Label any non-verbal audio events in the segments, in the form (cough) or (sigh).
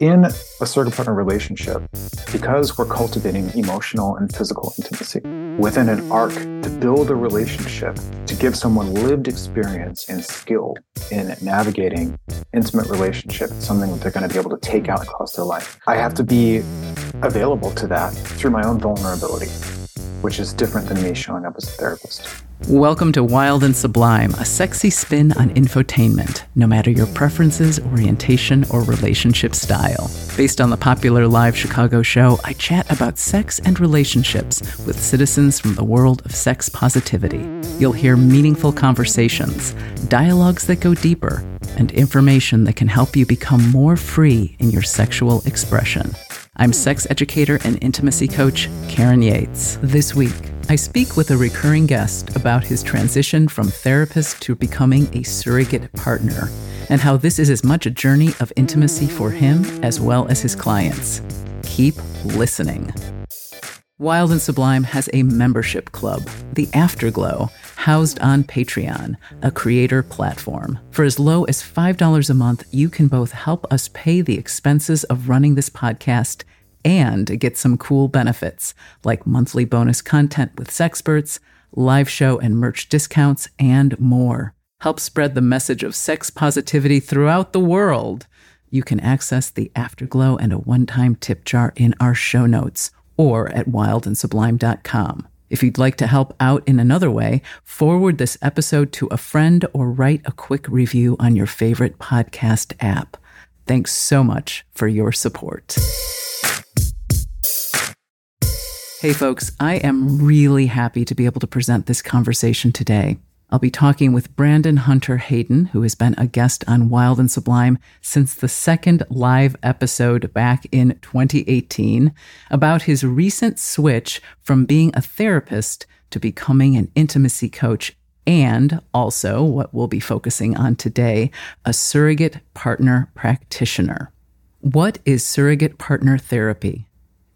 In a surrogate partner relationship, because we're cultivating emotional and physical intimacy within an arc to build a relationship, to give someone lived experience and skill in navigating intimate relationship, something that they're going to be able to take out across their life. I have to be available to that through my own vulnerability, which is different than me showing up as a therapist. Welcome to Wild and Sublime, a sexy spin on infotainment, no matter your preferences, orientation, or relationship style. Based on the popular live Chicago show, I chat about sex and relationships with citizens from the world of sex positivity. You'll hear meaningful conversations, dialogues that go deeper, and information that can help you become more free in your sexual expression. I'm sex educator and intimacy coach Karen Yates. This week, I speak with a recurring guest about his transition from therapist to becoming a surrogate partner and how this is as much a journey of intimacy for him as well as his clients. Keep listening. Wild and Sublime has a membership club, the Afterglow, housed on Patreon, a creator platform. For as low as $5 a month, you can both help us pay the expenses of running this podcast and get some cool benefits like monthly bonus content with sexperts, live show and merch discounts, and more. Help spread the message of sex positivity throughout the world. You can access the afterglow and a one time tip jar in our show notes or at wildandsublime.com. If you'd like to help out in another way, forward this episode to a friend or write a quick review on your favorite podcast app. Thanks so much for your support. Hey, folks, I am really happy to be able to present this conversation today. I'll be talking with Brandon Hunter Haydon, who has been a guest on Wild and Sublime since the second live episode back in 2018, about his recent switch from being a therapist to becoming an intimacy coach, and also what we'll be focusing on today a surrogate partner practitioner. What is surrogate partner therapy?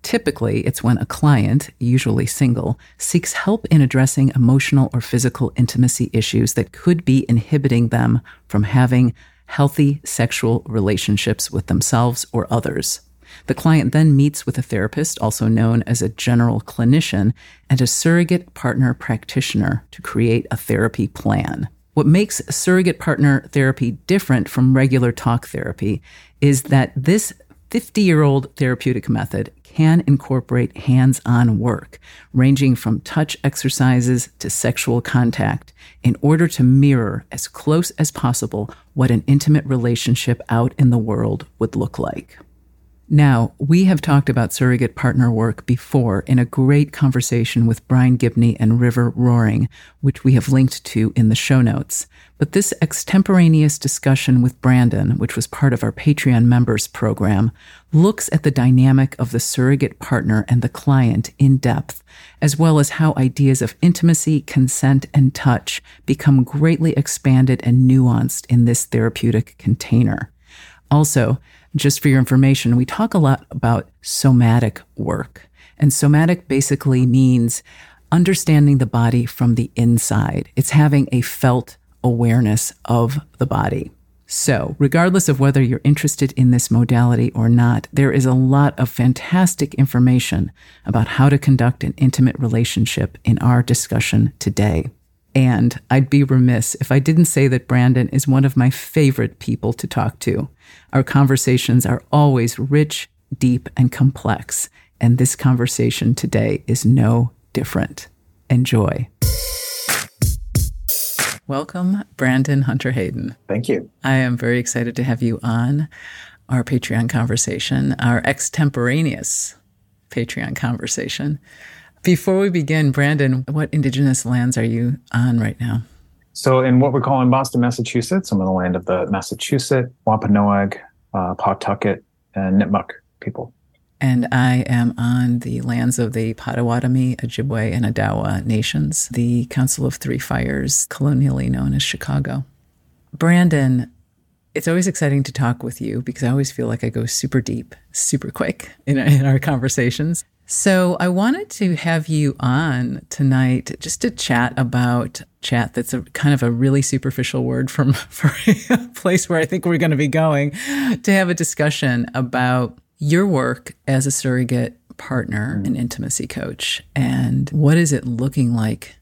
Typically, it's when a client, usually single, seeks help in addressing emotional or physical intimacy issues that could be inhibiting them from having healthy sexual relationships with themselves or others. The client then meets with a therapist, also known as a general clinician, and a surrogate partner practitioner to create a therapy plan. What makes surrogate partner therapy different from regular talk therapy is that this 50 year old therapeutic method can incorporate hands on work, ranging from touch exercises to sexual contact, in order to mirror as close as possible what an intimate relationship out in the world would look like. Now, we have talked about surrogate partner work before in a great conversation with Brian Gibney and River Roaring, which we have linked to in the show notes. But this extemporaneous discussion with Brandon, which was part of our Patreon members program, looks at the dynamic of the surrogate partner and the client in depth, as well as how ideas of intimacy, consent, and touch become greatly expanded and nuanced in this therapeutic container. Also, just for your information, we talk a lot about somatic work. And somatic basically means understanding the body from the inside. It's having a felt awareness of the body. So, regardless of whether you're interested in this modality or not, there is a lot of fantastic information about how to conduct an intimate relationship in our discussion today. And I'd be remiss if I didn't say that Brandon is one of my favorite people to talk to. Our conversations are always rich, deep, and complex. And this conversation today is no different. Enjoy. Welcome, Brandon Hunter Haydon. Thank you. I am very excited to have you on our Patreon conversation, our extemporaneous Patreon conversation. Before we begin, Brandon, what Indigenous lands are you on right now? So, in what we're calling Boston, Massachusetts, I'm on the land of the Massachusetts, Wampanoag, uh, Pawtucket, and Nipmuc people and I am on the lands of the Potawatomi, Ojibwe, and Odawa nations, the Council of Three Fires, colonially known as Chicago. Brandon, it's always exciting to talk with you because I always feel like I go super deep, super quick in, in our conversations. So I wanted to have you on tonight just to chat about chat. That's a kind of a really superficial word from (laughs) for a place where I think we're going to be going to have a discussion about your work as a surrogate partner and intimacy coach and what is it looking like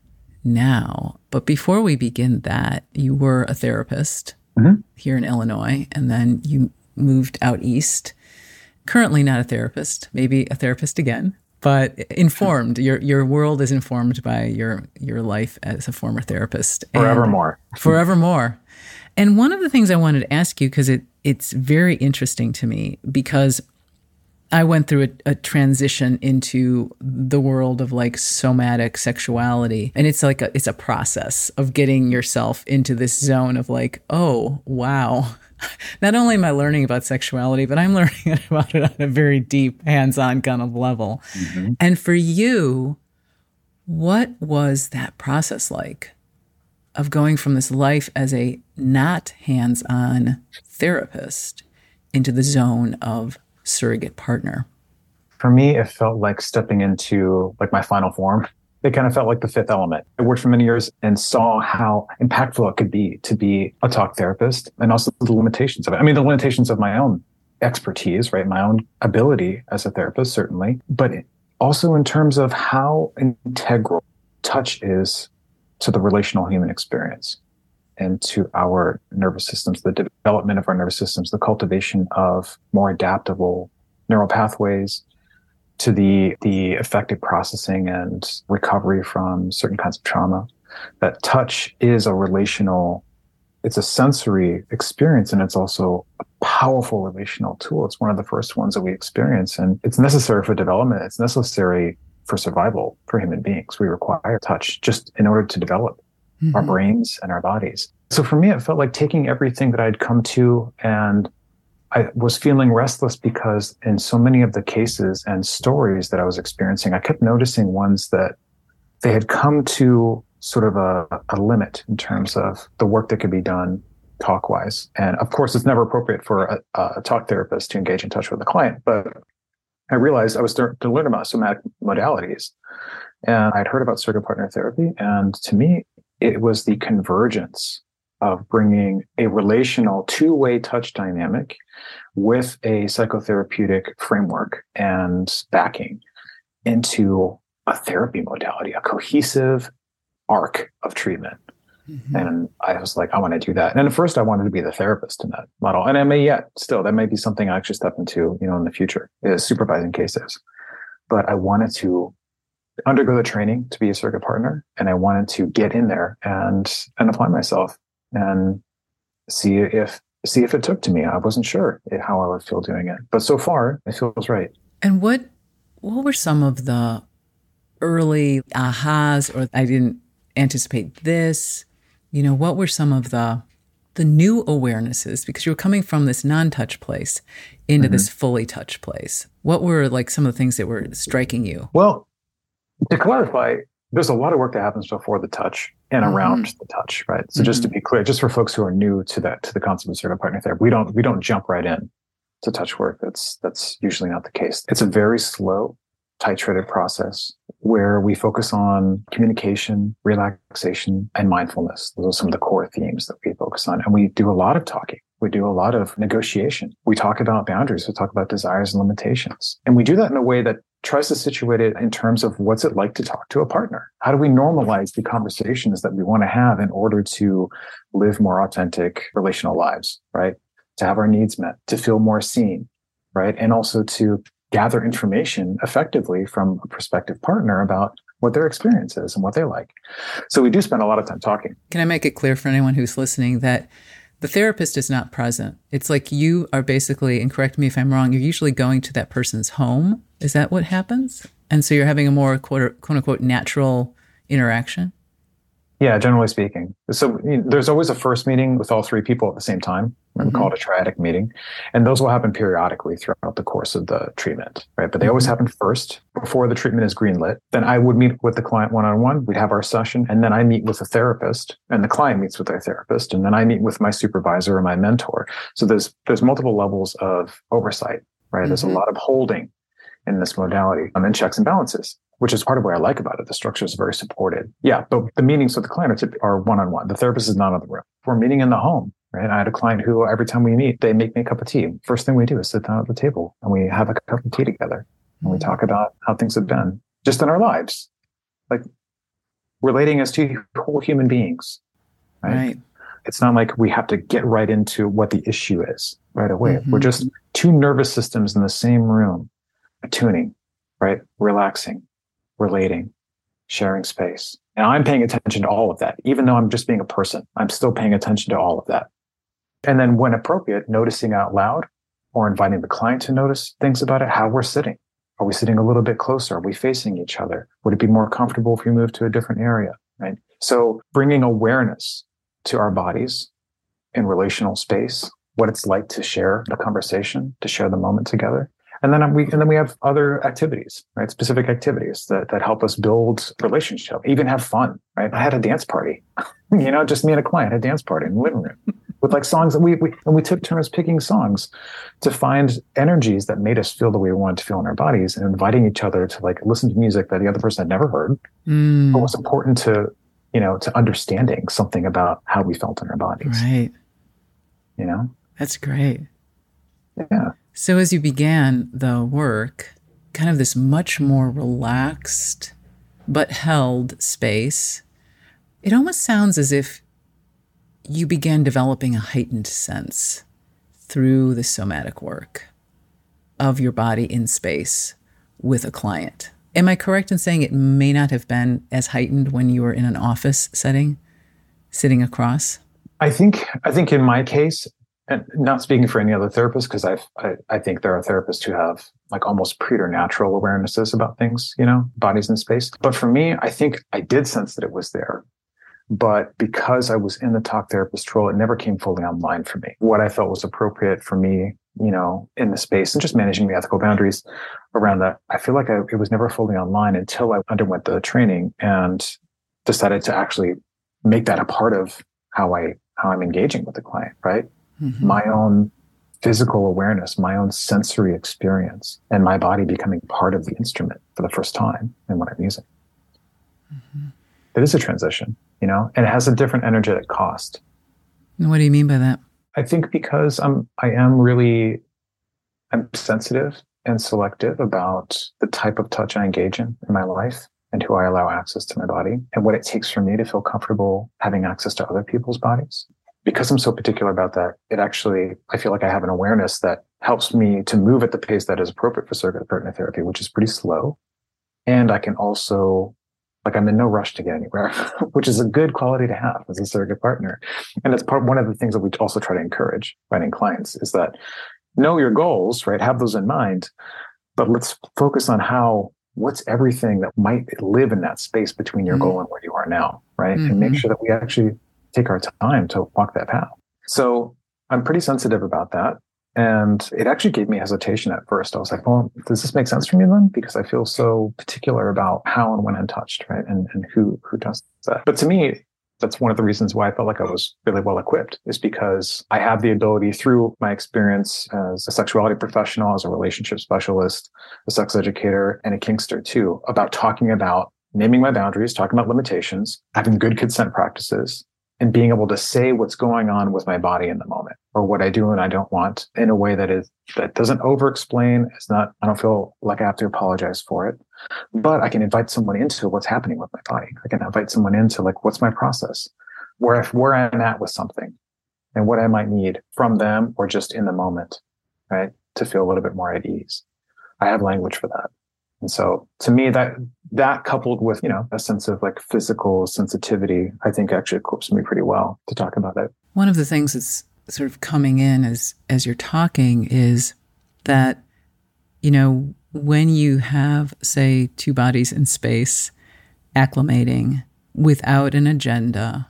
now. But before we begin that, you were a therapist mm-hmm. here in Illinois and then you moved out east currently not a therapist, maybe a therapist again, but informed. Hmm. Your your world is informed by your your life as a former therapist. Forevermore. (laughs) forevermore. And one of the things I wanted to ask you because it it's very interesting to me because I went through a, a, transition into the world of like somatic sexuality. And it's like a, it's a process of getting yourself into this zone of like, oh, wow, (laughs) not only am I learning about sexuality, but I'm (laughs) learning about it on a very deep, hands on kind of level. Mm-hmm. And for you, what was that process like of going from this life as a not hands on therapist into the zone of surrogate partner? For me, it felt like stepping into like my final form it kind of felt like the fifth element. I worked for many years and saw how impactful it could be to be a talk therapist and also the limitations of it. I mean, the limitations of my own expertise, right? My own ability as a therapist, certainly, but also in terms of how integral touch is to the relational human experience and to our nervous systems, the development of our nervous systems, the cultivation of more adaptable neural pathways, to the the effective processing and recovery from certain kinds of trauma. That touch is a relational, it's a sensory experience, and it's also a powerful relational tool. It's one of the first ones that we experience, and it's necessary for development. It's necessary for survival for human beings. We require touch just in order to develop mm-hmm. our brains and our bodies. So for me, it felt like taking everything that I'd come to and I was feeling restless because in so many of the cases and stories that I was experiencing, I kept noticing ones that they had come to sort of a, a limit in terms of the work that could be done talk wise. And of course, it's never appropriate for a, a, talk therapist to engage in touch with a client. But I realized I was to learn about somatic modalities. And I'd heard about surrogate partner therapy. And to me, it was the convergence of bringing a relational two-way touch dynamic with a psychotherapeutic framework and backing into a therapy modality, a cohesive arc of treatment. Mm-hmm. And I was like, I want to do that. And at first I wanted to be the therapist in that model. And I may yet still, that may be something I actually step into, you know, in the future is supervising cases. But I wanted to undergo the training to be a surrogate partner and I wanted to get in there and and apply myself and see if see if it took to me. I wasn't sure how I would feel doing it, but so far it feels right. And what what were some of the early ahas, or I didn't anticipate this? You know, what were some of the the new awarenesses because you were coming from this non-touch place into mm-hmm. this fully touch place. What were like some of the things that were striking you? Well, to clarify, there's a lot of work that happens before the touch and mm-hmm. around the touch, right? So mm-hmm. just to mm-hmm. be clear, just for folks who are new to that to the concept of surrogate partner therapy, we don't we don't jump right in to touch work. That's that's usually not the case. It's a very slow, titrated process where we focus on communication, relaxation, and mindfulness. Those are some of the core themes that we focus on. And we do a lot of talking. We do a lot of negotiation. We talk about boundaries. We talk about desires and limitations. And we do that in a way that tries to situate it in terms of what's it like to talk to a partner? How do we normalize the conversations that we want to have in order to live more authentic relational lives, right? To have our needs met, to feel more seen, right? And also to gather information effectively from a prospective partner about what their experience is and what they like. So we do spend a lot of time talking. Can I make it clear for anyone who's listening that the therapist is not present. It's like you are basically, and correct me if I'm wrong, you're usually going to that person's home. Is that what happens? And so you're having a more quote, quote unquote natural interaction? Yeah, generally speaking. So you know, there's always a first meeting with all three people at the same time. Mm-hmm. Call it a triadic meeting. And those will happen periodically throughout the course of the treatment, right? But they mm-hmm. always happen first before the treatment is greenlit. Then I would meet with the client one on one. We'd have our session. And then I meet with a therapist and the client meets with their therapist. And then I meet with my supervisor or my mentor. So there's, there's multiple levels of oversight, right? Mm-hmm. There's a mm-hmm. lot of holding in this modality um, and checks and balances which is part of what I like about it. The structure is very supported. Yeah, but the meetings with the client are one on one. The therapist is not in the room. We're meeting in the home, right? I had a client who every time we meet, they make me a cup of tea. First thing we do is sit down at the table and we have a cup of tea together and we talk about how things have been just in our lives, like relating as two whole human beings, right? right. It's not like we have to get right into what the issue is right away. Mm-hmm. We're just two nervous systems in the same room, attuning, right? Relaxing, relating, sharing space. And I'm paying attention to all of that. Even though I'm just being a person, I'm still paying attention to all of that. And then when appropriate, noticing out loud or inviting the client to notice things about it, how we're sitting. Are we sitting a little bit closer? Are we facing each other? Would it be more comfortable if we move to a different area? Right. So bringing awareness to our bodies in relational space, what it's like to share the conversation, to share the moment together, and then we and then we have other activities, right? Specific activities that that help us build relationship, even have fun, right? I had a dance party, (laughs) you know, just me and a client had a dance party in the living room with like songs that we, we and we took turns picking songs to find energies that made us feel the way we wanted to feel in our bodies and inviting each other to like listen to music that the other person had never heard, mm. but was important to you know to understanding something about how we felt in our bodies. Right. You know. That's great. Yeah. So, as you began the work, kind of this much more relaxed but held space, it almost sounds as if you began developing a heightened sense through the somatic work of your body in space with a client. Am I correct in saying it may not have been as heightened when you were in an office setting, sitting across? I think I think in my case, and not speaking for any other therapist because I, I think there are therapists who have like almost preternatural awarenesses about things you know bodies in space. But for me i think i did sense that it was there. But because i was in the talk therapist role it never came fully online for me. What i felt was appropriate for me you know in the space and just managing the ethical boundaries around that i feel like I, it was never fully online until i underwent the training and decided to actually make that a part of how i how i'm engaging with the client right mm-hmm. my own physical awareness, my own sensory experience, and my body becoming part of the instrument for the first time in what I'm using. Mm-hmm. It is a transition, you know, and it has a different energetic cost. What do you mean by that? I think because I'm, I am really, I'm sensitive and selective about the type of touch I engage in in my life and who I allow access to my body and what it takes for me to feel comfortable having access to other people's bodies because I'm so particular about that, it actually, I feel like I have an awareness that helps me to move at the pace that is appropriate for surrogate partner therapy, which is pretty slow. And I can also, like, I'm in no rush to get anywhere, (laughs) which is a good quality to have as a surrogate partner. And it's part, one of the things that we also try to encourage writing clients is that know your goals, right? Have those in mind, but let's focus on how what's everything that might live in that space between your mm-hmm. goal and where you are now, right? Mm-hmm. And make mm-hmm. sure that we actually take our time to walk that path. So I'm pretty sensitive about that. And it actually gave me hesitation at first. I was like, well, does this make sense for me then? Because I feel so particular about how and when I'm touched, right? And, and who, who does that. But to me, that's one of the reasons why I felt like I was really well equipped is because I have the ability through my experience as a sexuality professional, as a relationship specialist, a sex educator, and a kinkster too, about talking about naming my boundaries, talking about limitations, having good consent practices, and being able to say what's going on with my body in the moment or what I do and I don't want in a way that is that doesn't over explain. It's not, I don't feel like I have to apologize for it, but I can invite someone into what's happening with my body. I can invite someone into like, what's my process? Where if where I'm at with something and what I might need from them or just in the moment, right? To feel a little bit more at ease. I have language for that. And so to me, that, that coupled with, you know, a sense of like physical sensitivity, I think actually equips me pretty well to talk about it. One of the things that's sort of coming in as, as you're talking is that, you know, when you have, say, two bodies in space acclimating without an agenda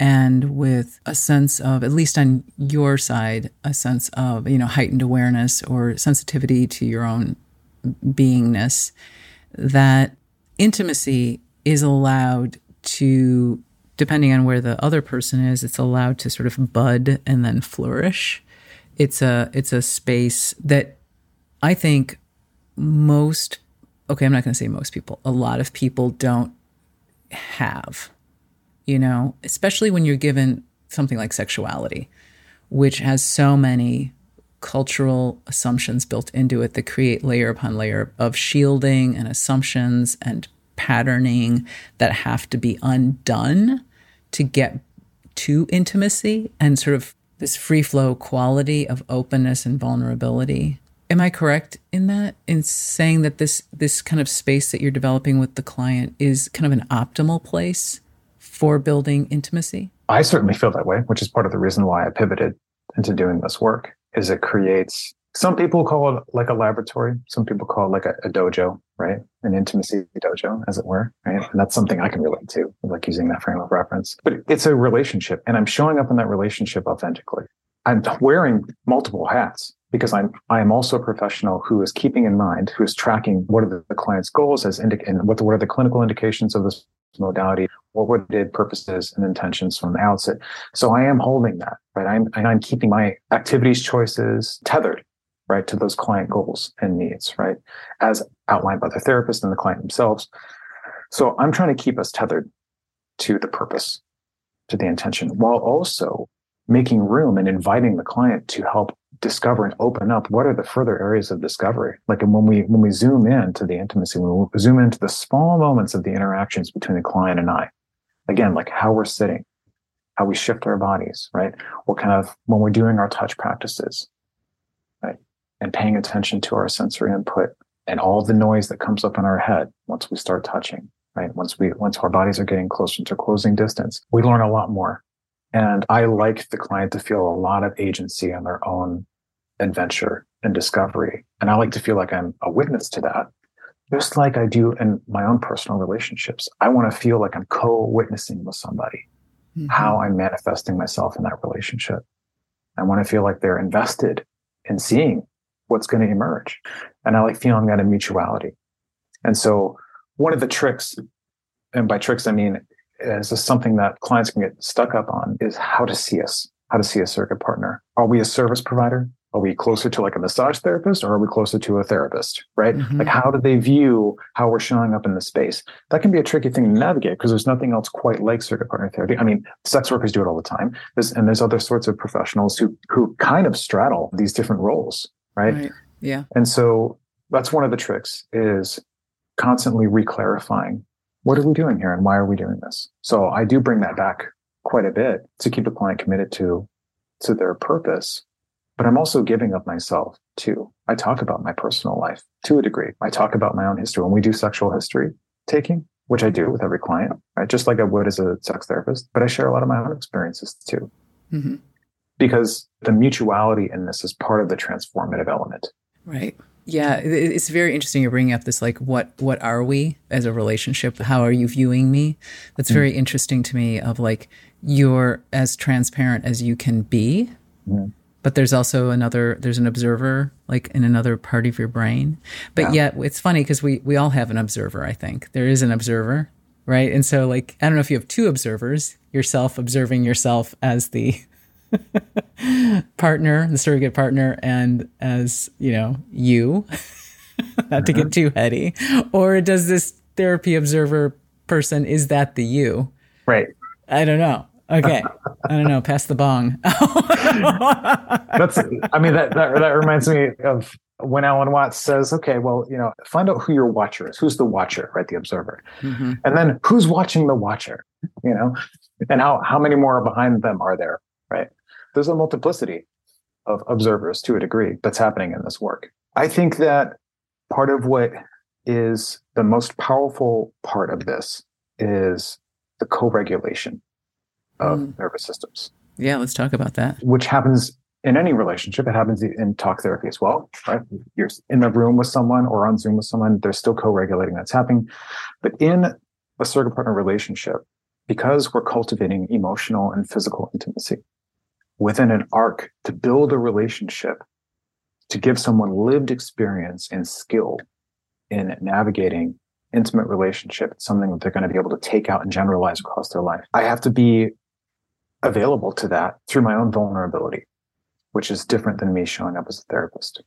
and with a sense of, at least on your side, a sense of, you know, heightened awareness or sensitivity to your own beingness that intimacy is allowed to depending on where the other person is it's allowed to sort of bud and then flourish. It's a it's a space that i think most, okay, I'm not going to say most people, a lot of people don't have, you know, especially when you're given something like sexuality, which has so many cultural assumptions built into it that create layer upon layer of shielding and assumptions and patterning that have to be undone to get to intimacy and sort of this free flow quality of openness and vulnerability. Am I correct in that in saying that this this kind of space that you're developing with the client is kind of an optimal place for building intimacy? I certainly feel that way, which is part of the reason why I pivoted into doing this work. Is it creates some people call it like a laboratory. Some people call it like a, a, dojo, right? An intimacy dojo, as it were, right? And that's something I can relate to, like using that frame of reference. But it's a relationship, and I'm showing up in that relationship authentically. I'm wearing multiple hats because I'm I am also a professional who is keeping in mind, who is tracking what are the, client's goals as indic- and what, the, what are the clinical indications of this modality, what were the purposes and intentions from the outset. So I am holding that, right? I'm I'm keeping my activities choices tethered right, to those client goals and needs, right, as outlined by the therapist and the client themselves. So I'm trying to keep us tethered to the purpose, to the intention, while also making room and inviting the client to help discover and open up what are the further areas of discovery like and when we when we zoom in to the intimacy when we zoom into the small moments of the interactions between the client and i again like how we're sitting how we shift our bodies right what kind of when we're doing our touch practices right? and paying attention to our sensory input and all the noise that comes up in our head once we start touching, right? Once we, once our bodies are getting closer to closing distance, we learn a lot more. And I like the client to feel a lot of agency on their own adventure and discovery. And I like to feel like I'm a witness to that, just like I do in my own personal relationships. I want to feel like I'm co witnessing with somebody, mm-hmm. how I'm manifesting myself in that relationship. I want to feel like they're invested in seeing what's going to emerge. And I like feeling that in mutuality. And so one of the tricks, and by tricks, I mean, is something that clients can get stuck up on is how to see us, how to see a surrogate partner. Are we a service provider? Are we closer to like a massage therapist or are we closer to a therapist? Right? Mm-hmm. Like, how do they view how we're showing up in the space? That can be a tricky thing to navigate because there's nothing else quite like surrogate partner therapy. I mean, sex workers do it all the time. There's, and there's other sorts of professionals who who kind of straddle these different roles right? right? Yeah. And so that's one of the tricks is constantly reclarifying what are we doing here and why are we doing this? So I do bring that back quite a bit to keep the client committed to to their purpose. But I'm also giving of myself too. I talk about my personal life to a degree. I talk about my own history. When we do sexual history taking, which I do with every client, right? Just like I would as a sex therapist, but I share a lot of my own experiences too. Mm-hmm because the mutuality in this is part of the transformative element. Right. Yeah, it's very interesting. You're bringing up this like, what what are we as a relationship? How are you viewing me? That's mm. very interesting to me. Of like, you're as transparent as you can be, mm. but there's also another. There's an observer, like in another part of your brain. But yeah. yet, it's funny because we we all have an observer. I think there is an observer, right? And so, like, I don't know if you have two observers: yourself observing yourself as the (laughs) partner, the surrogate partner, and as you know, you, (laughs) not to get uh-huh. too heady, or does this therapy observer person is that the you? Right. I don't know. Okay. (laughs) I don't know. Pass the bong. That's. I mean that, that that reminds me of when Alan Watts says, "Okay, well, you know, find out who your watcher is. Who's the watcher, right? The observer, mm-hmm. and then who's watching the watcher. You know, and how how many more behind them are there, right? There's a multiplicity of observers to a degree that's happening in this work. I think that part of what is the most powerful part of this is the co-regulation of mm. nervous systems. Yeah, let's talk about that. Which happens in any relationship. It happens in talk therapy as well, right? You're in the room with someone or on Zoom with someone, they're still co-regulating that's happening. But in a surrogate partner relationship, because we're cultivating emotional and physical intimacy, within an arc to build a relationship, to give someone lived experience and skill in navigating intimate relationship, something that they're going to be able to take out and generalize across their life. I have to be available to that through my own vulnerability, which is different than me showing up as a therapist.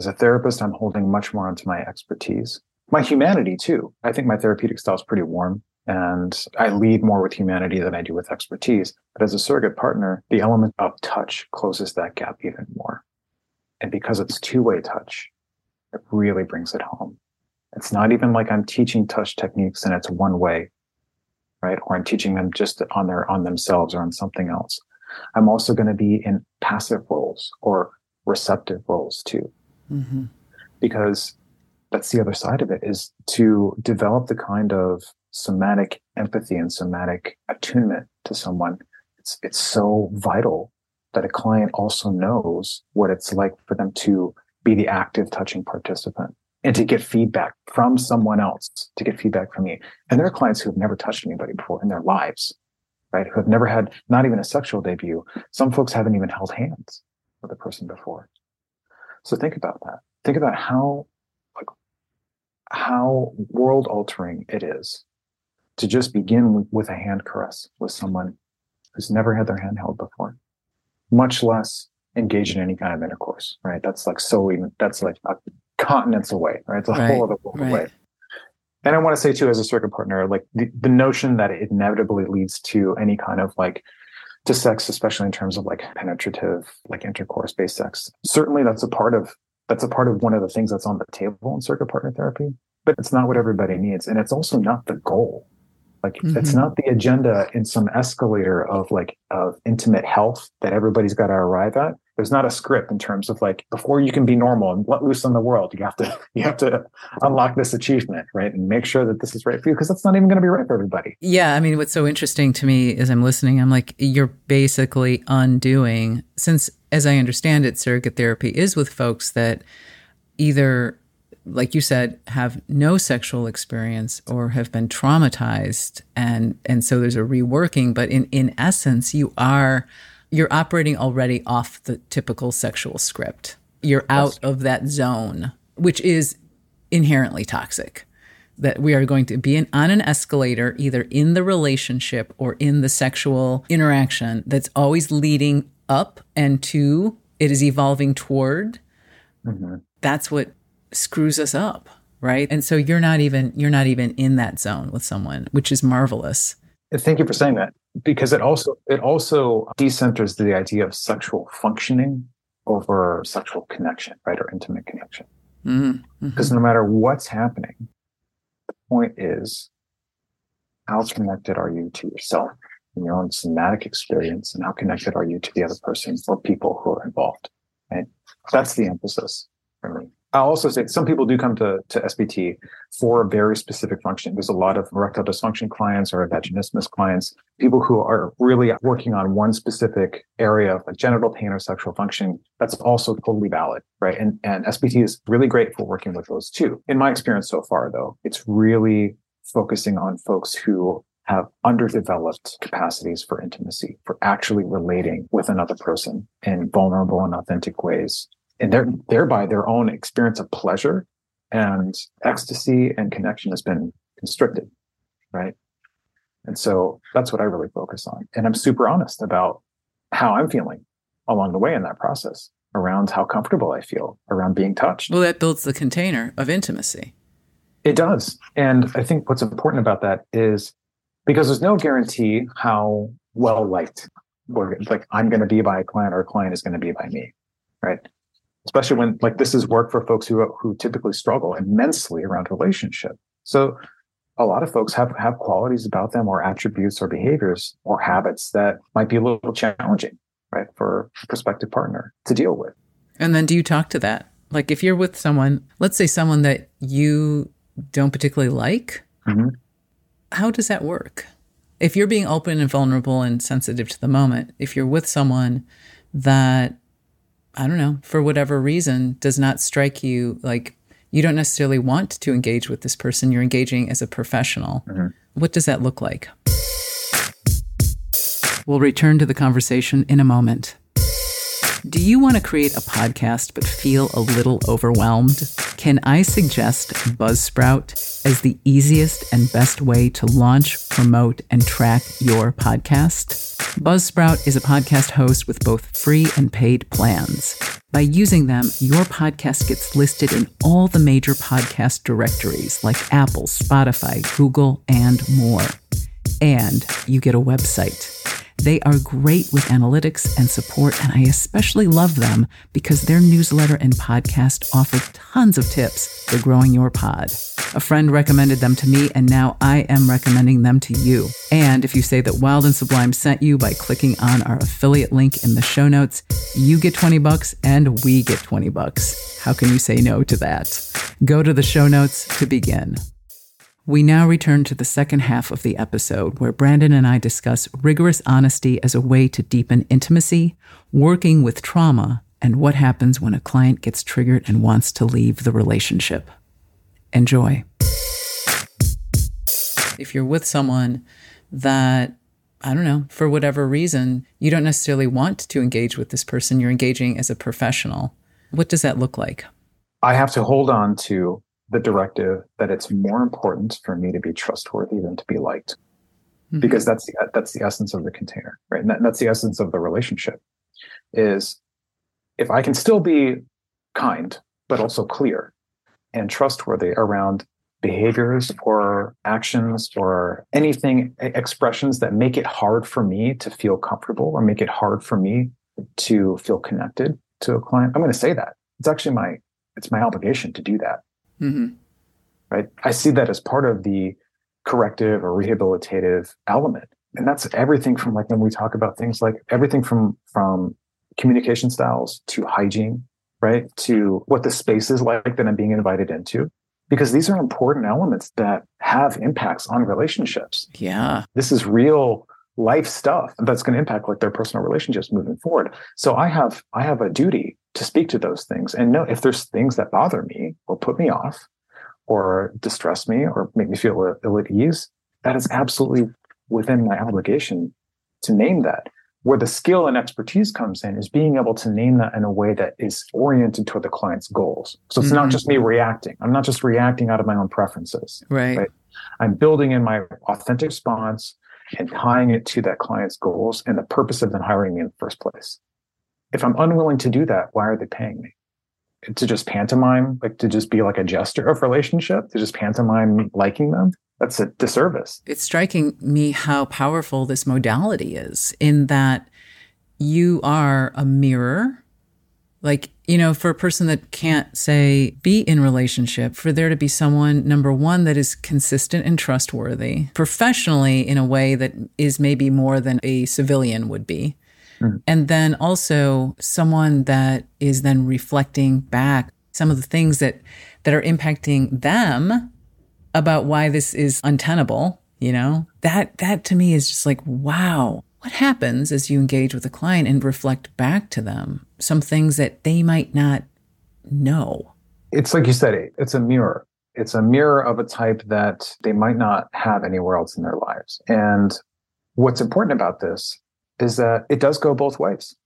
As a therapist, I'm holding much more onto my expertise, my humanity too. I think my therapeutic style is pretty warm and I lead more with humanity than I do with expertise. But as a surrogate partner, the element of touch closes that gap even more. And because it's two way touch, it really brings it home. It's not even like I'm teaching touch techniques and it's one way, right? Or I'm teaching them just on their, on themselves or on something else. I'm also going to be in passive roles or receptive roles too. Mm-hmm. Because that's the other side of it is to develop the kind of somatic empathy and somatic attunement to someone. It's, it's so vital that a client also knows what it's like for them to be the active touching participant and to get feedback from someone else, to get feedback from me. And there are clients who have never touched anybody before in their lives, right? Who have never had not even a sexual debut. Some folks haven't even held hands with a person before. So think about that. Think about how, like, how world altering it is to just begin with a hand caress with someone who's never had their hand held before, much less engage in any kind of intercourse, right? That's like so even, that's like a continents away, right? It's a right, whole other world right. away. And I want to say too, as a surrogate partner, like the, the notion that it inevitably leads to any kind of like to sex, especially in terms of like penetrative, like intercourse based sex. Certainly that's a part of that's a part of one of the things that's on the table in surrogate partner therapy, but it's not what everybody needs. And it's also not the goal. Like mm-hmm. it's not the agenda in some escalator of like of intimate health that everybody's got to arrive at. There's not a script in terms of like before you can be normal and let loose on the world, you have to (laughs) you have to unlock this achievement, right? And make sure that this is right for you because that's not even going to be right for everybody. Yeah, I mean what's so interesting to me as I'm listening, I'm like you're basically undoing since as I understand it surrogate therapy is with folks that either like you said, have no sexual experience or have been traumatized, and and so there's a reworking. But in in essence, you are you're operating already off the typical sexual script. You're out of that zone, which is inherently toxic. That we are going to be in, on an escalator, either in the relationship or in the sexual interaction, that's always leading up and to it is evolving toward. Mm-hmm. That's what screws us up right and so you're not even you're not even in that zone with someone which is marvelous thank you for saying that because it also it also decenters the idea of sexual functioning over sexual connection right or intimate connection mm-hmm. because mm-hmm. no matter what's happening the point is how connected are you to yourself and your own somatic experience and how connected are you to the other person or people who are involved right that's the emphasis for me I'll also say some people do come to, to SPT for a very specific function. There's a lot of erectile dysfunction clients or vaginismus clients, people who are really working on one specific area of like genital pain or sexual function. That's also totally valid, right? And, and SPT is really great for working with those too. In my experience so far, though, it's really focusing on folks who have underdeveloped capacities for intimacy, for actually relating with another person in vulnerable and authentic ways and there, thereby their own experience of pleasure and ecstasy and connection has been constricted, right? And so that's what I really focus on. And I'm super honest about how I'm feeling along the way in that process around how comfortable I feel around being touched. Well, that builds the container of intimacy. It does. And I think what's important about that is because there's no guarantee how well liked or like I'm going to be by a client or a client is going to be by me, right? Especially when like this is work for folks who who typically struggle immensely around relationship. So a lot of folks have have qualities about them or attributes or behaviors or habits that might be a little challenging, right, for a prospective partner to deal with. And then do you talk to that? Like if you're with someone, let's say someone that you don't particularly like, mm-hmm. how does that work? If you're being open and vulnerable and sensitive to the moment, if you're with someone that I don't know, for whatever reason, does not strike you like you don't necessarily want to engage with this person. You're engaging as a professional. Mm-hmm. What does that look like? We'll return to the conversation in a moment. Do you want to create a podcast but feel a little overwhelmed? Can I suggest Buzzsprout as the easiest and best way to launch, promote, and track your podcast? Buzzsprout is a podcast host with both free and paid plans. By using them, your podcast gets listed in all the major podcast directories like Apple, Spotify, Google, and more. And you get a website. They are great with analytics and support, and I especially love them because their newsletter and podcast offer tons of tips for growing your pod. A friend recommended them to me, and now I am recommending them to you. And if you say that Wild and Sublime sent you by clicking on our affiliate link in the show notes, you get 20 bucks and we get 20 bucks. How can you say no to that? Go to the show notes to begin. We now return to the second half of the episode where Brandon and I discuss rigorous honesty as a way to deepen intimacy, working with trauma, and what happens when a client gets triggered and wants to leave the relationship. Enjoy. If you're with someone that, I don't know, for whatever reason, you don't necessarily want to engage with this person, you're engaging as a professional, what does that look like? I have to hold on to the directive that it's more important for me to be trustworthy than to be liked. Mm-hmm. because that's the that's the essence of the container right? And, that, and that's the essence of the relationship is if i can still be kind but also clear and trustworthy around behaviors or actions or anything expressions that make it hard for me to feel comfortable or make it hard for me to feel connected to a client i'm going to say that. It's actually my it's my obligation to do that Mm-hmm. Right. I see that as part of the corrective or rehabilitative element. And that's everything from like when we talk about things like everything from from communication styles to hygiene, right? To what the space is like that I'm being invited into. Because these are important elements that have impacts on relationships. Yeah. This is real life stuff that's going to impact like their personal relationships moving forward. So I have I have a duty to speak to those things and know if there's things that bother me or put me off or distress me or make me feel ill at ease, that is absolutely within my obligation to name that. Where the skill and expertise comes in is being able to name that in a way that is oriented toward the client's goals. So it's mm-hmm. not just me reacting. I'm not just reacting out of my own preferences. Right. right. I'm building in my authentic response and tying it to that client's goals and the purpose of them hiring me in the first place if I'm unwilling to do that, why are they paying me? To just pantomime, like to just be like a jester of relationship, to just pantomime liking them? That's a disservice. It's striking me how powerful this modality is in that you are a mirror. Like, you know, for a person that can't say be in relationship, for there to be someone, number one, that is consistent and trustworthy professionally in a way that is maybe more than a civilian would be Mm. And then also someone that is then reflecting back some of the things that that are impacting them about why this is untenable, you know? That that to me is just like, wow. What happens as you engage with a client and reflect back to them some things that they might not know? It's like you said, it's a mirror. It's a mirror of a type that they might not have anywhere else in their lives. And what's important about this is that it does go both ways.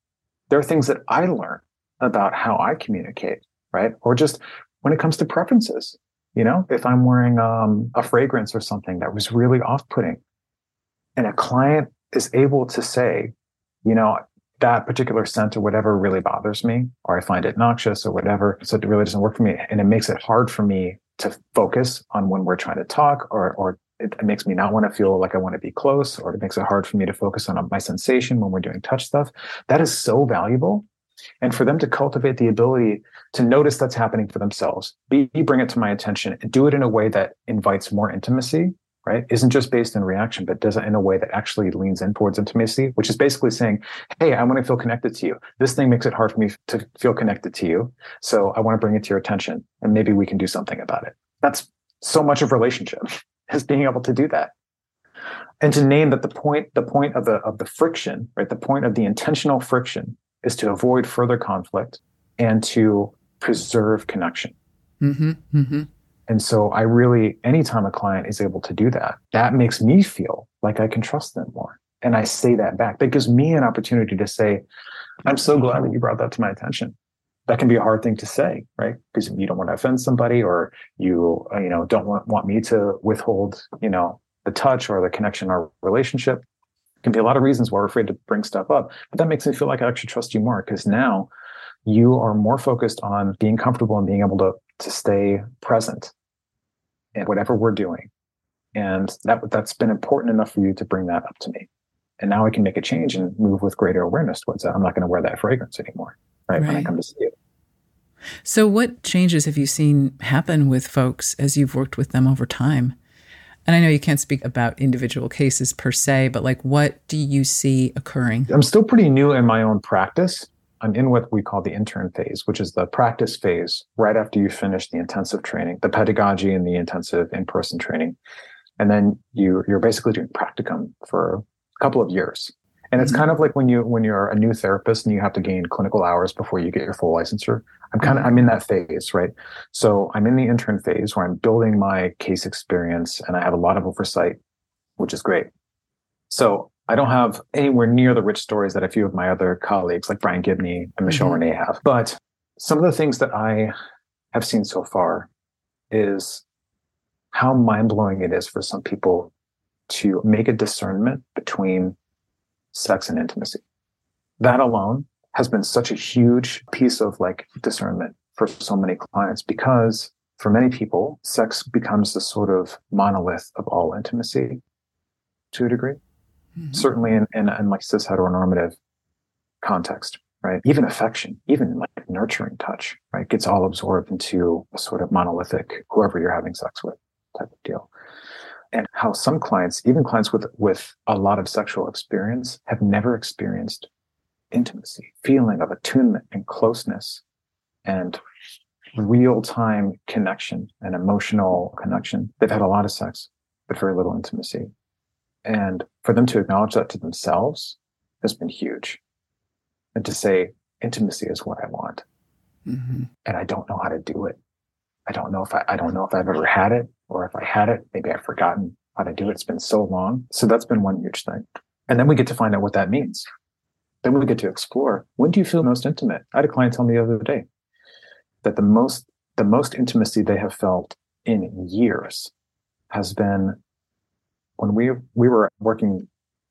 There are things that I learn about how I communicate, right? Or just when it comes to preferences, you know, if I'm wearing um, a fragrance or something that was really off putting and a client is able to say, you know, that particular scent or whatever really bothers me, or I find it noxious or whatever. So it really doesn't work for me. And it makes it hard for me to focus on when we're trying to talk or, or it, makes me not want to feel like I want to be close, or it makes it hard for me to focus on uh, my sensation when we're doing touch stuff. That is so valuable. And for them to cultivate the ability to notice that's happening for themselves, B, bring it to my attention, and do it in a way that invites more intimacy, right? Isn't just based in reaction, but does it in a way that actually leans in towards intimacy, which is basically saying, Hey, I want to feel connected to you. This thing makes it hard for me to feel connected to you. So I want to bring it to your attention and maybe we can do something about it. That's so much of relationship. (laughs) as being able to do that and to name that the point the point of the of the friction right the point of the intentional friction is to avoid further conflict and to preserve connection mm-hmm, mm-hmm. and so i really anytime a client is able to do that that makes me feel like i can trust them more and i say that back that gives me an opportunity to say I'm so glad that you brought that to my attention. That can be a hard thing to say, right? Because you don't want to offend somebody or you, uh, you know, don't want, want me to withhold, you know, the touch or the connection or relationship. Can be a lot of reasons why we're afraid to bring stuff up. But that makes me feel like I actually trust you more because now you are more focused on being comfortable and being able to to stay present in whatever we're doing. And that that's been important enough for you to bring that up to me. And now I can make a change and move with greater awareness towards that. I'm not going to wear that fragrance anymore, right? right. When I come to see you. So, what changes have you seen happen with folks as you've worked with them over time? And I know you can't speak about individual cases per se, but like what do you see occurring? I'm still pretty new in my own practice. I'm in what we call the intern phase, which is the practice phase right after you finish the intensive training, the pedagogy and the intensive in-person training. And then you, you're basically doing practicum for a couple of years. And it's mm-hmm. kind of like when you when you're a new therapist and you have to gain clinical hours before you get your full licensure. I'm kind of. I'm in that phase, right? So I'm in the intern phase where I'm building my case experience and I have a lot of oversight, which is great. So I don't have anywhere near the rich stories that a few of my other colleagues like Brian Gibney and Michelle mm-hmm. Renee have. But some of the things that I have seen so far is how mind blowing it is for some people to make a discernment between sex and intimacy. That alone has been such a huge piece of like discernment for so many clients because for many people, sex becomes the sort of monolith of all intimacy to a degree. Mm-hmm. Certainly in, in, in like cis heteronormative context, right? Even affection, even like nurturing touch, right? Gets all absorbed into a sort of monolithic, whoever you're having sex with type of deal and how some clients, even clients with, with a lot of sexual experience, have never experienced intimacy, feeling of attunement and closeness and real time connection and emotional connection. They've had a lot of sex, but very little intimacy. And for them to acknowledge that to themselves has been huge. And to say, intimacy is what I want. Mm-hmm. And I don't know how to do it. I don't know if I, I don't know if I've ever had it or if I had it, maybe I've forgotten how to do it. It's been so long. So that's been one huge thing. And then we get to find out what that means. Then we get to explore when do you feel most intimate? I had a client tell me the other day that the most the most intimacy they have felt in years has been when we we were working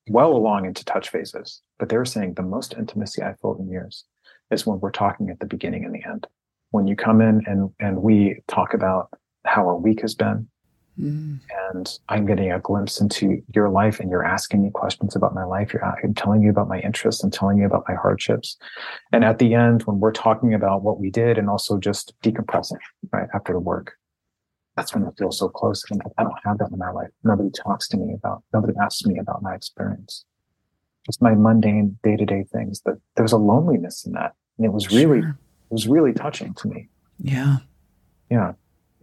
well along into touch phases, but they were saying the most intimacy I felt in years is when we're talking at the beginning and the end. When you come in and and we talk about how our week has been, Mm. And I'm getting a glimpse into your life and you're asking me questions about my life. You're I'm telling you about my interests and telling you about my hardships. And at the end, when we're talking about what we did and also just decompressing right after the work, that's when I feel so close. And I don't have that in my life. Nobody talks to me about, nobody asks me about my experience. Just my mundane day to day things that there was a loneliness in that. And it was really, sure. it was really touching to me. Yeah. Yeah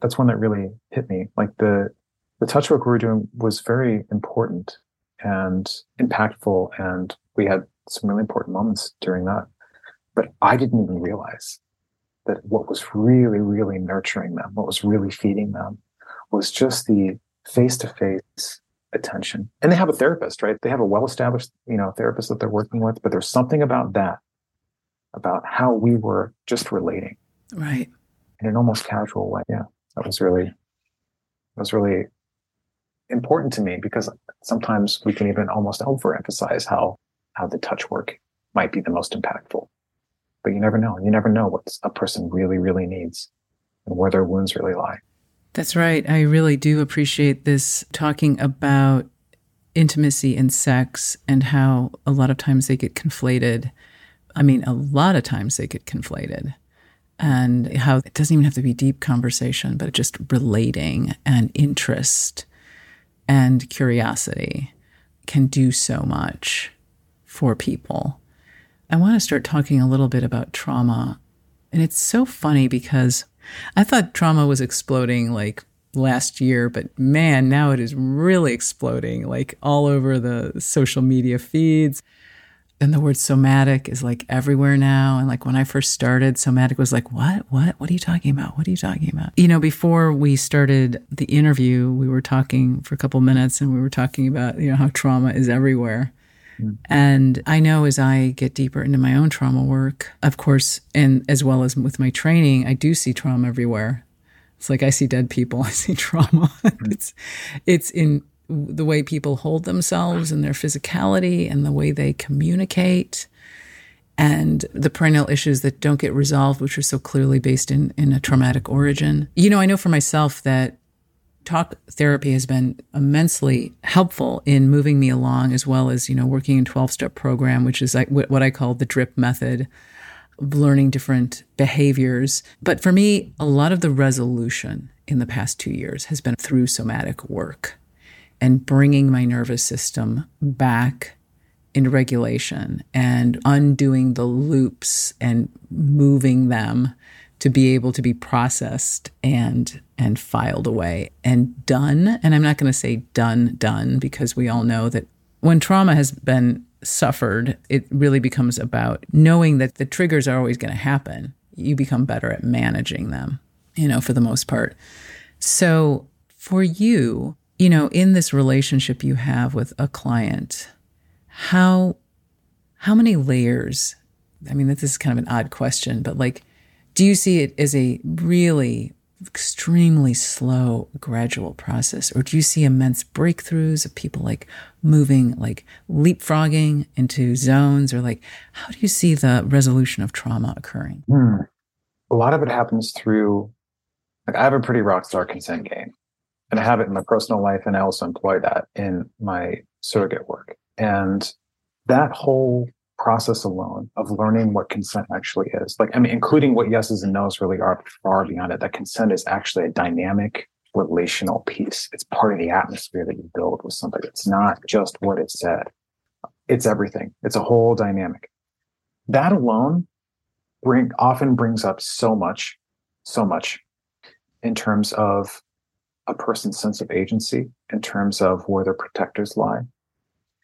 that's one that really hit me. Like the the touch work we were doing was very important and impactful, and we had some really important moments during that. But I didn't even realize that what was really, really nurturing them, what was really feeding them, was just the face to face attention. And they have a therapist, right? They have a well established, you know, therapist that they're working with, but there's something about that, about how we were just relating. Right. In an almost casual way. Yeah that was really was really important to me because sometimes we can even almost overemphasize how how the touch work might be the most impactful. But you never know. You never know what a person really really needs and where their wounds really lie. That's right. I really do appreciate this talking about intimacy and sex and how a lot of times they get conflated. I mean a lot of times they get conflated and how it doesn't even have to be deep conversation, but just relating and interest and curiosity can do so much for people. I want to start talking a little bit about trauma. And it's so funny because I thought trauma was exploding like last year, but man, now it is really exploding like all over the social media feeds and the word somatic is like everywhere now. And like when I first started, somatic was like, what? What? What are you talking about? What are you talking about? You know, before we started the interview, we were talking for a couple minutes and we were talking about, you know, how trauma is everywhere. Mm. And I know as I get deeper into my own trauma work, of course, and as well as with my training, I do see trauma everywhere. It's like I see dead people, (laughs) I see trauma. Mm. it's it's in the way people hold themselves and their physicality and the way they communicate and the perennial issues that don't get resolved, which are so clearly based in, in a traumatic origin. You know, I know for myself that talk therapy has been immensely helpful in moving me along as well as you know working in 12 step program which is like what i call the drip method of learning different behaviors but for me a lot of the resolution in the past two years has been through somatic work and bringing my nervous system back into regulation and undoing the loops and moving them to be able to be processed and and filed away and done. And i'm not going to say done done because we all know that when trauma has been suffered it really becomes about knowing that the triggers are always going to happen. You become better at managing them you know for the most part. So for you you know in this relationship you have with a client how how many layers i mean this is kind of an odd question but like do you see it as a really extremely slow, gradual process? Or do you see immense breakthroughs of people like moving, like leapfrogging into zones? Or like, how do you see the resolution of trauma occurring? Hmm. A lot of it happens through, like, I have a pretty rock star consent game. And I have it in my personal life, and I also employ that in my surrogate work. And that whole process alone of learning what consent actually is. Like, I mean, including what yeses and nos really are far beyond it, that consent is actually a dynamic relational piece. It's part of the atmosphere that you build with somebody. It's not just what it said. It's everything. It's a whole dynamic. That alone bring often brings up so much, so much in terms of a person's sense of agency, in terms of where their protectors lie,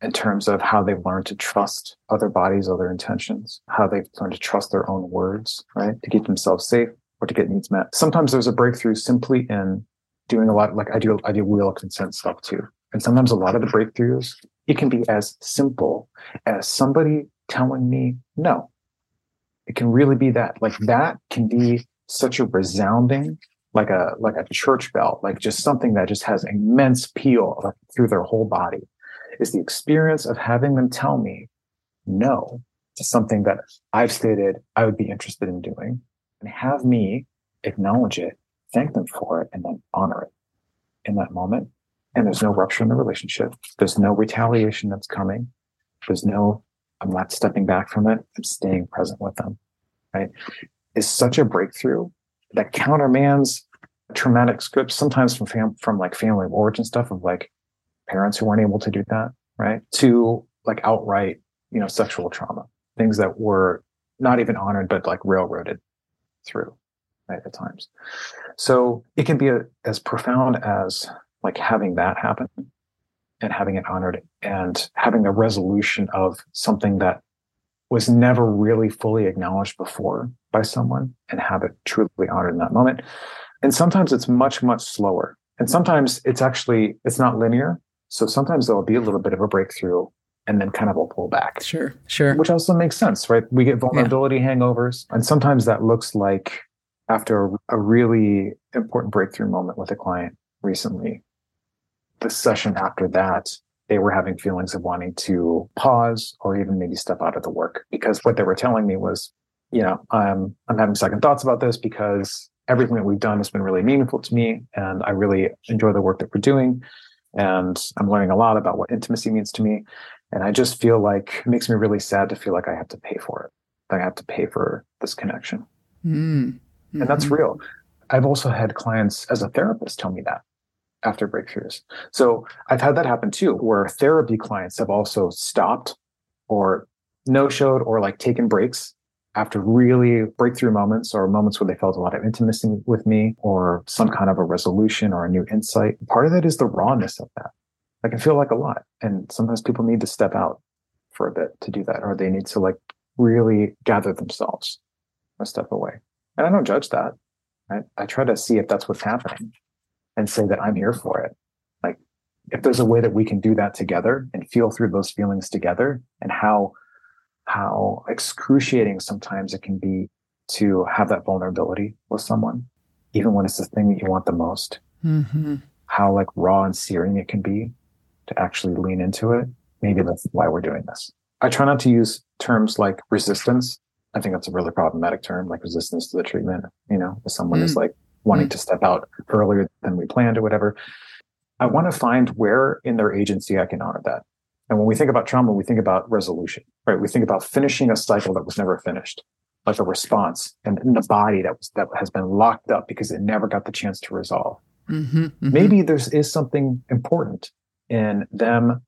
in terms of how they've learned to trust other bodies, other intentions, how they've learned to trust their own words, right? To keep themselves safe or to get needs met. Sometimes there's a breakthrough simply in doing a lot, like I do, I do wheel of consent stuff too. And sometimes a lot of the breakthroughs, it can be as simple as somebody telling me no. It can really be that. Like that can be such a resounding, like a, like a church bell, like just something that just has immense appeal through their whole body is the experience of having them tell me no to something that I've stated I would be interested in doing and have me acknowledge it, thank them for it, and then honor it in that moment. And there's no rupture in the relationship. There's no retaliation that's coming. There's no, I'm not stepping back from it. I'm staying present with them. Right. Is such a breakthrough that countermands traumatic scripts, sometimes from fam- from like family of origin stuff of like, parents who weren't able to do that, right? To like outright, you know, sexual trauma, things that were not even honored, but like railroaded through right, at times. So it can be a, as profound as like having that happen and having it honored and having a resolution of something that was never really fully acknowledged before by someone and have it truly honored in that moment. And sometimes it's much, much slower. And sometimes it's actually, it's not linear. So sometimes there'll be a little bit of a breakthrough and then kind of a pull back. Sure, sure. Which also makes sense, right? We get vulnerability yeah. hangovers. And sometimes that looks like after a really important breakthrough moment with a client recently, the session after that, they were having feelings of wanting to pause or even maybe step out of the work because what they were telling me was, you know, I'm I'm having second thoughts about this because everything that we've done has been really meaningful to me and I really enjoy the work that we're doing and I'm learning a lot about what intimacy means to me. And I just feel like it makes me really sad to feel like I have to pay for it. That I have to pay for this connection. Mm-hmm. And that's mm-hmm. real. I've also had clients as a therapist tell me that after breakthroughs. So I've had that happen too, where therapy clients have also stopped or no showed or like taken breaks after really breakthrough moments or moments where they felt a lot of intimacy with me or some kind of a resolution or a new insight, part of that is the rawness of that. I can feel like a lot. And sometimes people need to step out for a bit to do that, or they need to like really gather themselves or step away. And I don't judge that. Right? I try to see if that's what's happening and say that I'm here for it. Like if there's a way that we can do that together and feel through those feelings together and how how excruciating sometimes it can be to have that vulnerability with someone even when it's the thing that you want the most mm-hmm. how like raw and searing it can be to actually lean into it maybe that's why we're doing this i try not to use terms like resistance i think that's a really problematic term like resistance to the treatment you know if someone mm. is like wanting mm. to step out earlier than we planned or whatever I want to find where in their agency I can honor that. And when we think about trauma, we think about resolution, right? We think about finishing a cycle that was never finished, like a response and in the body that was that has been locked up because it never got the chance to resolve. Mm-hmm, mm-hmm. Maybe there is something important in them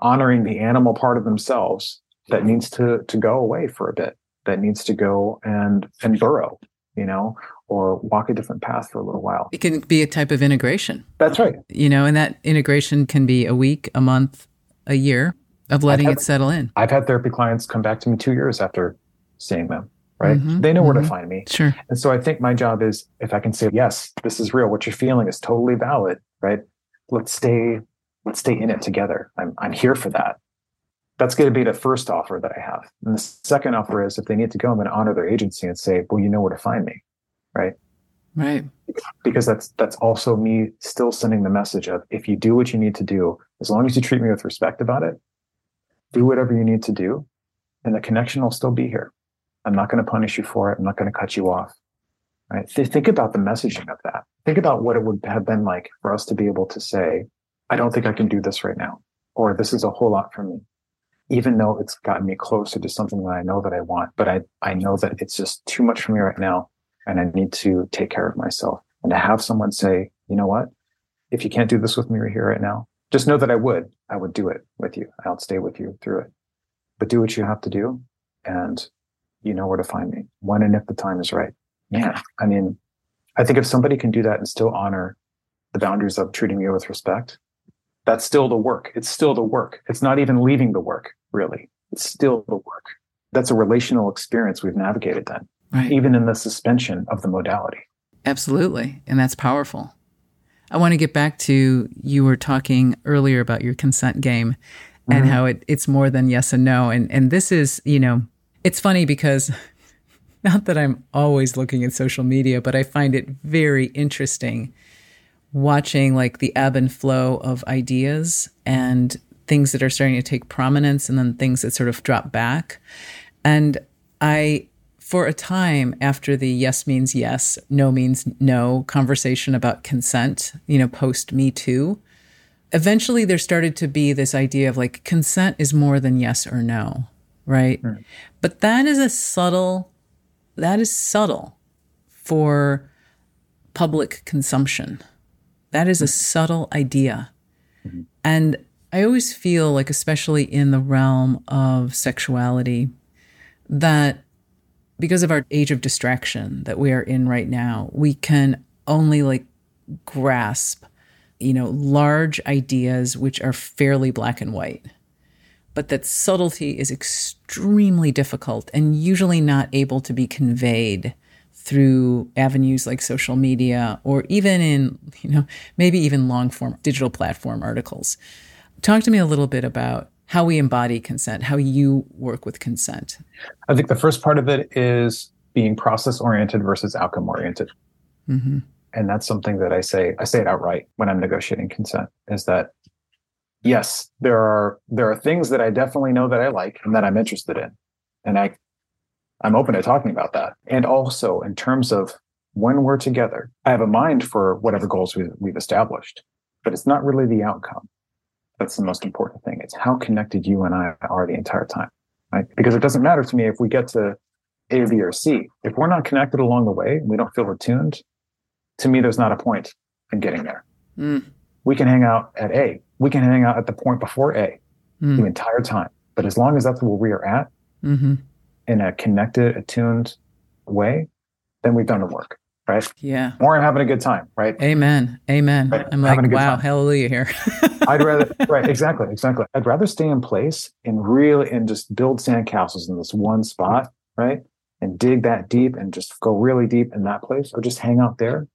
honoring the animal part of themselves that needs to to go away for a bit, that needs to go and and burrow, you know, or walk a different path for a little while. It can be a type of integration. That's right. You know, and that integration can be a week, a month, a year of letting had, it settle in. I've had therapy clients come back to me two years after seeing them, right? Mm-hmm, they know mm-hmm. where to mm-hmm. find me. Sure. And so I think my job is if I can say, yes, this is real, what you're feeling is totally valid, right? Let's stay, let's stay in it together. I'm I'm here for that. That's going to be the first offer that I have. And the second offer is if they need to go, I'm going to honor their agency and say, well, you know where to find me right? Right. Because that's that's also me still sending the message of if you do what you need to do, as long as you treat me with respect about it, do whatever you need to do, and the connection will still be here. I'm not going to punish you for it. I'm not going to cut you off. Right. Th- think about the messaging of that. Think about what it would have been like for us to be able to say, I don't think I can do this right now, or this is a whole lot for me even though it's gotten me closer to something that I know that I want, but I, I know that it's just too much for me right now and I need to take care of myself. And to have someone say, you know what? If you can't do this with me right here, right now, just know that I would. I would do it with you. I'll stay with you through it. But do what you have to do, and you know where to find me when and if the time is right. Yeah. I mean, I think if somebody can do that and still honor the boundaries of treating you with respect, that's still the work. It's still the work. It's not even leaving the work, really. It's still the work. That's a relational experience we've navigated then right. even in the suspension of the modality. Absolutely. And that's powerful. I want to get back to you were talking earlier about your consent game and mm-hmm. how it, it's more than yes and no. And and this is, you know, it's funny because (laughs) not that I'm always looking at social media, but I find it very interesting watching like the ebb and flow of ideas and things that are starting to take prominence and then things that sort of drop back. And I for a time after the yes means yes, no means no conversation about consent, you know, post Me Too, eventually there started to be this idea of like consent is more than yes or no, right? Mm. But that is a subtle, that is subtle for public consumption. That is a hmm. subtle idea. Mm-hmm. And I always feel like, especially in the realm of sexuality, that because of our age of distraction that we are in right now, we can only like grasp, you know, large ideas which are fairly black and white. But that subtlety is extremely difficult and usually not able to be conveyed through avenues like social media or even in, you know, maybe even long form digital platform articles. Talk to me a little bit about how we embody consent, how you work with consent? I think the first part of it is being process oriented versus outcome oriented. Mm-hmm. And that's something that I say, I say it outright when I'm negotiating consent is that yes, there are, there are things that I definitely know that I like and that I'm interested in. And I, I'm open to talking about that. And also in terms of when we're together, I have a mind for whatever goals we, we've established, but it's not really the outcome. That's the most important thing. It's how connected you and I are the entire time, right? Because it doesn't matter to me if we get to A, B, or C. If we're not connected along the way, we don't feel attuned. To me, there's not a point in getting there. Mm. We can hang out at A. We can hang out at the point before A mm. the entire time. But as long as that's where we are at mm-hmm. in a connected, attuned way, then we've done the work right? Yeah. Or I'm having a good time, right? Amen. Amen. Right? I'm like, wow, time. hallelujah here. (laughs) I'd rather, right, exactly, exactly. I'd rather stay in place and really, and just build sandcastles in this one spot, right? And dig that deep and just go really deep in that place or just hang out there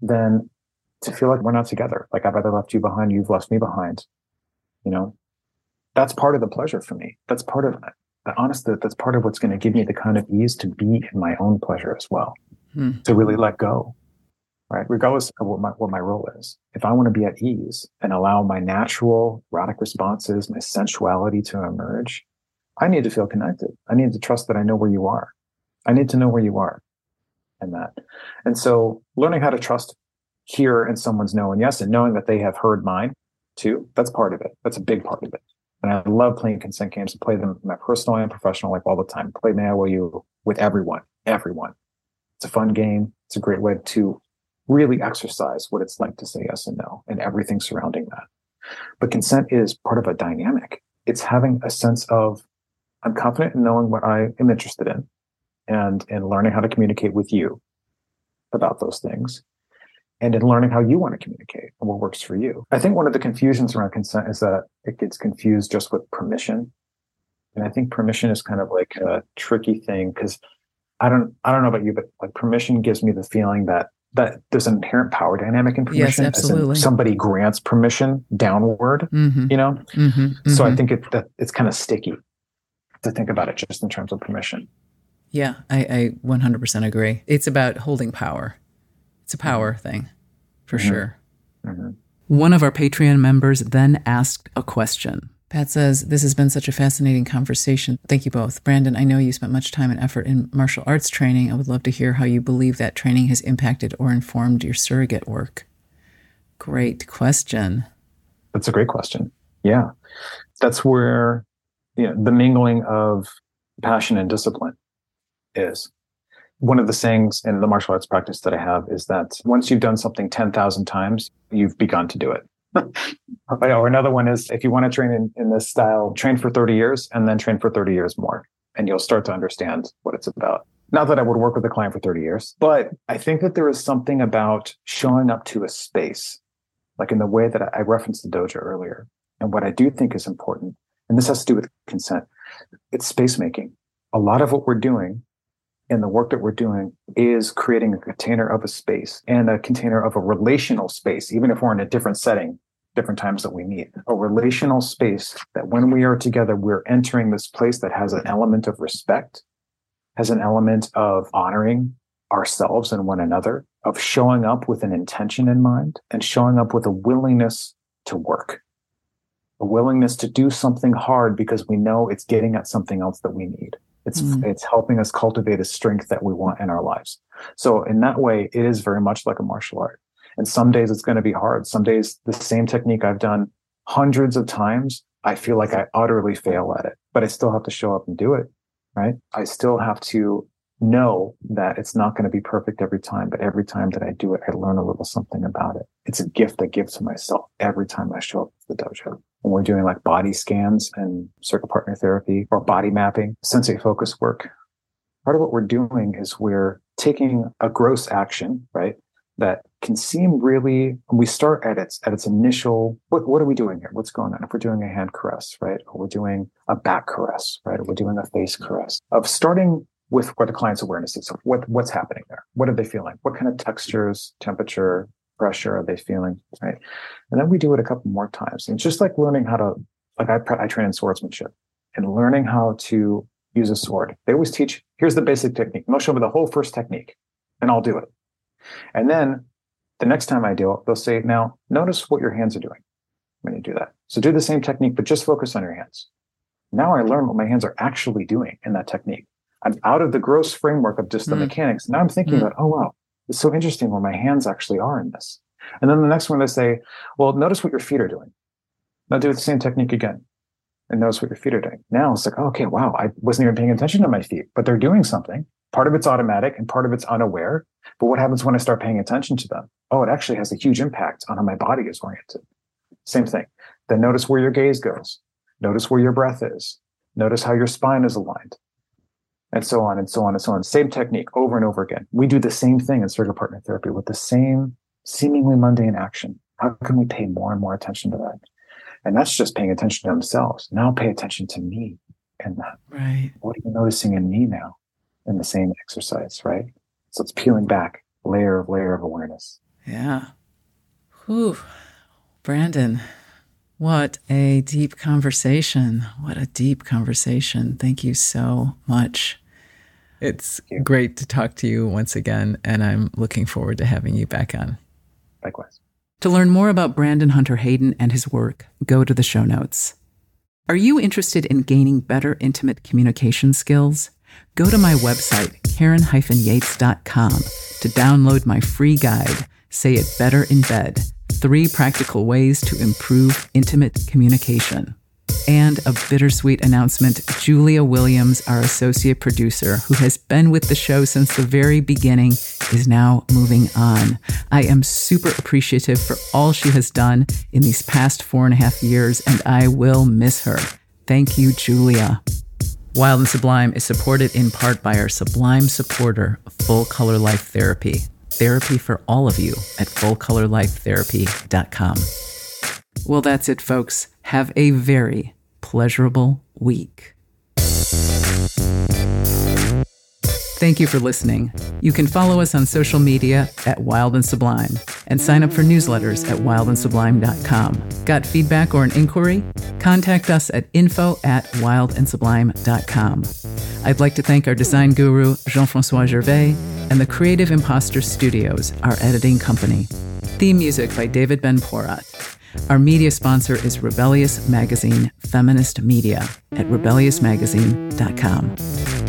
than to feel like we're not together. Like I've either left you behind, you've left me behind. You know, that's part of the pleasure for me. That's part of the honest, that's part of what's going to give me the kind of ease to be in my own pleasure as well, to really let go, right? Regardless of what my, what my role is. If I want to be at ease and allow my natural erotic responses, my sensuality to emerge, I need to feel connected. I need to trust that I know where you are. I need to know where you are and that. And so learning how to trust here in someone's no and yes and knowing that they have heard mine too, that's part of it. That's a big part of it. And I love playing consent games. I play them in my personal and professional life all the time. Play May I Will You with everyone, everyone. It's a fun game. It's a great way to really exercise what it's like to say yes and no and everything surrounding that. But consent is part of a dynamic. It's having a sense of I'm confident in knowing what I am interested in and in learning how to communicate with you about those things and in learning how you want to communicate and what works for you. I think one of the confusions around consent is that it gets confused just with permission. And I think permission is kind of like a tricky thing because I don't I don't know about you, but like permission gives me the feeling that that there's an inherent power dynamic in permission. Yes, absolutely. somebody grants permission downward, mm-hmm. you know? Mm-hmm. Mm-hmm. So I mm-hmm. think it, that it's kind of sticky to think about it just in terms of permission. Yeah, I, I 100% agree. It's about holding power. It's a power mm-hmm. thing, for mm-hmm. sure. Mm-hmm. One of our Patreon members then asked a question. Pat says, This has been such a fascinating conversation. Thank you both. Brandon, I know you spent much time and effort in martial arts training. I would love to hear how you believe that training has impacted or informed your surrogate work. Great question. That's a great question. Yeah. That's where you know, the mingling of passion and discipline is. One of the sayings in the martial arts practice that I have is that once you've done something 10,000 times, you've begun to do it. Or another one is if you want to train in, in this style, train for 30 years and then train for 30 years more, and you'll start to understand what it's about. Not that I would work with a client for 30 years, but I think that there is something about showing up to a space, like in the way that I referenced the dojo earlier. And what I do think is important and this has to do with consent. It's space making. A lot of what we're doing and the work that we're doing is creating a container of a space and a container of a relational space, even if we're in a different setting, different times that we meet. A relational space that when we are together, we're entering this place that has an element of respect, has an element of honoring ourselves and one another, of showing up with an intention in mind and showing up with a willingness to work a willingness to do something hard because we know it's getting at something else that we need. It's mm. it's helping us cultivate a strength that we want in our lives. So in that way, it is very much like a martial art. And some days it's going to be hard. Some days the same technique I've done hundreds of times, I feel like I utterly fail at it, but I still have to show up and do it. Right. I still have to know that it's not going to be perfect every time, but every time that I do it, I learn a little something about it. It's a gift I give to myself every time I show up at the dojo. When we're doing like body scans and surrogate partner therapy or body mapping, sensate focus work, part of what we're doing is we're taking a gross action, right? That can seem really, we start at its, at its initial, what, what are we doing here? What's going on? If we're doing a hand caress, right? Or we're doing a back caress, right? Or we're doing a face caress of starting with what the client's awareness is. So what, what's happening there? What are they feeling? What kind of textures, temperature, pressure are they feeling? Right. And then we do it a couple more times. And just like learning how to, like I, I train in swordsmanship and learning how to use a sword. They always teach, here's the basic technique. they'll show me the whole first technique and I'll do it. And then the next time I do it, they'll say, now notice what your hands are doing when you do that. So do the same technique, but just focus on your hands. Now I learn what my hands are actually doing in that technique. I'm out of the gross framework of just the mm. mechanics. Now I'm thinking mm. about, oh, wow, it's so interesting where my hands actually are in this. And then the next one they say, well, notice what your feet are doing. Now do the same technique again and notice what your feet are doing. Now it's like, okay, wow, I wasn't even paying attention to my feet, but they're doing something. Part of it's automatic and part of it's unaware. But what happens when I start paying attention to them? Oh, it actually has a huge impact on how my body is oriented. Same thing. Then notice where your gaze goes. Notice where your breath is. Notice how your spine is aligned and so on and so on and so on. Same technique over and over again. We do the same thing in surrogate partner therapy with the same seemingly mundane action. How can we pay more and more attention to that? And that's just paying attention to themselves. Now pay attention to me in that. Right. What are you noticing in me now in the same exercise, right? So it's peeling back layer of layer of awareness. Yeah. Whew. Brandon, what a deep conversation. What a deep conversation. Thank you so much. It's great to talk to you once again, and I'm looking forward to having you back on. Likewise. To learn more about Brandon Hunter Haydon and his work, go to the show notes. Are you interested in gaining better intimate communication skills? Go to my website, karen-yates.com, to download my free guide, Say It Better in Bed Three Practical Ways to Improve Intimate Communication. And a bittersweet announcement Julia Williams, our associate producer, who has been with the show since the very beginning, is now moving on. I am super appreciative for all she has done in these past four and a half years, and I will miss her. Thank you, Julia. Wild and Sublime is supported in part by our Sublime supporter, Full Color Life Therapy. Therapy for all of you at fullcolorlifetherapy.com. Well, that's it, folks. Have a very pleasurable week. Thank you for listening. You can follow us on social media at Wild and Sublime and sign up for newsletters at wildandsublime.com. Got feedback or an inquiry? Contact us at info at wildandsublime.com. I'd like to thank our design guru, Jean Francois Gervais, and the Creative Imposter Studios, our editing company. Theme music by David Ben Porat. Our media sponsor is Rebellious Magazine Feminist Media at rebelliousmagazine.com.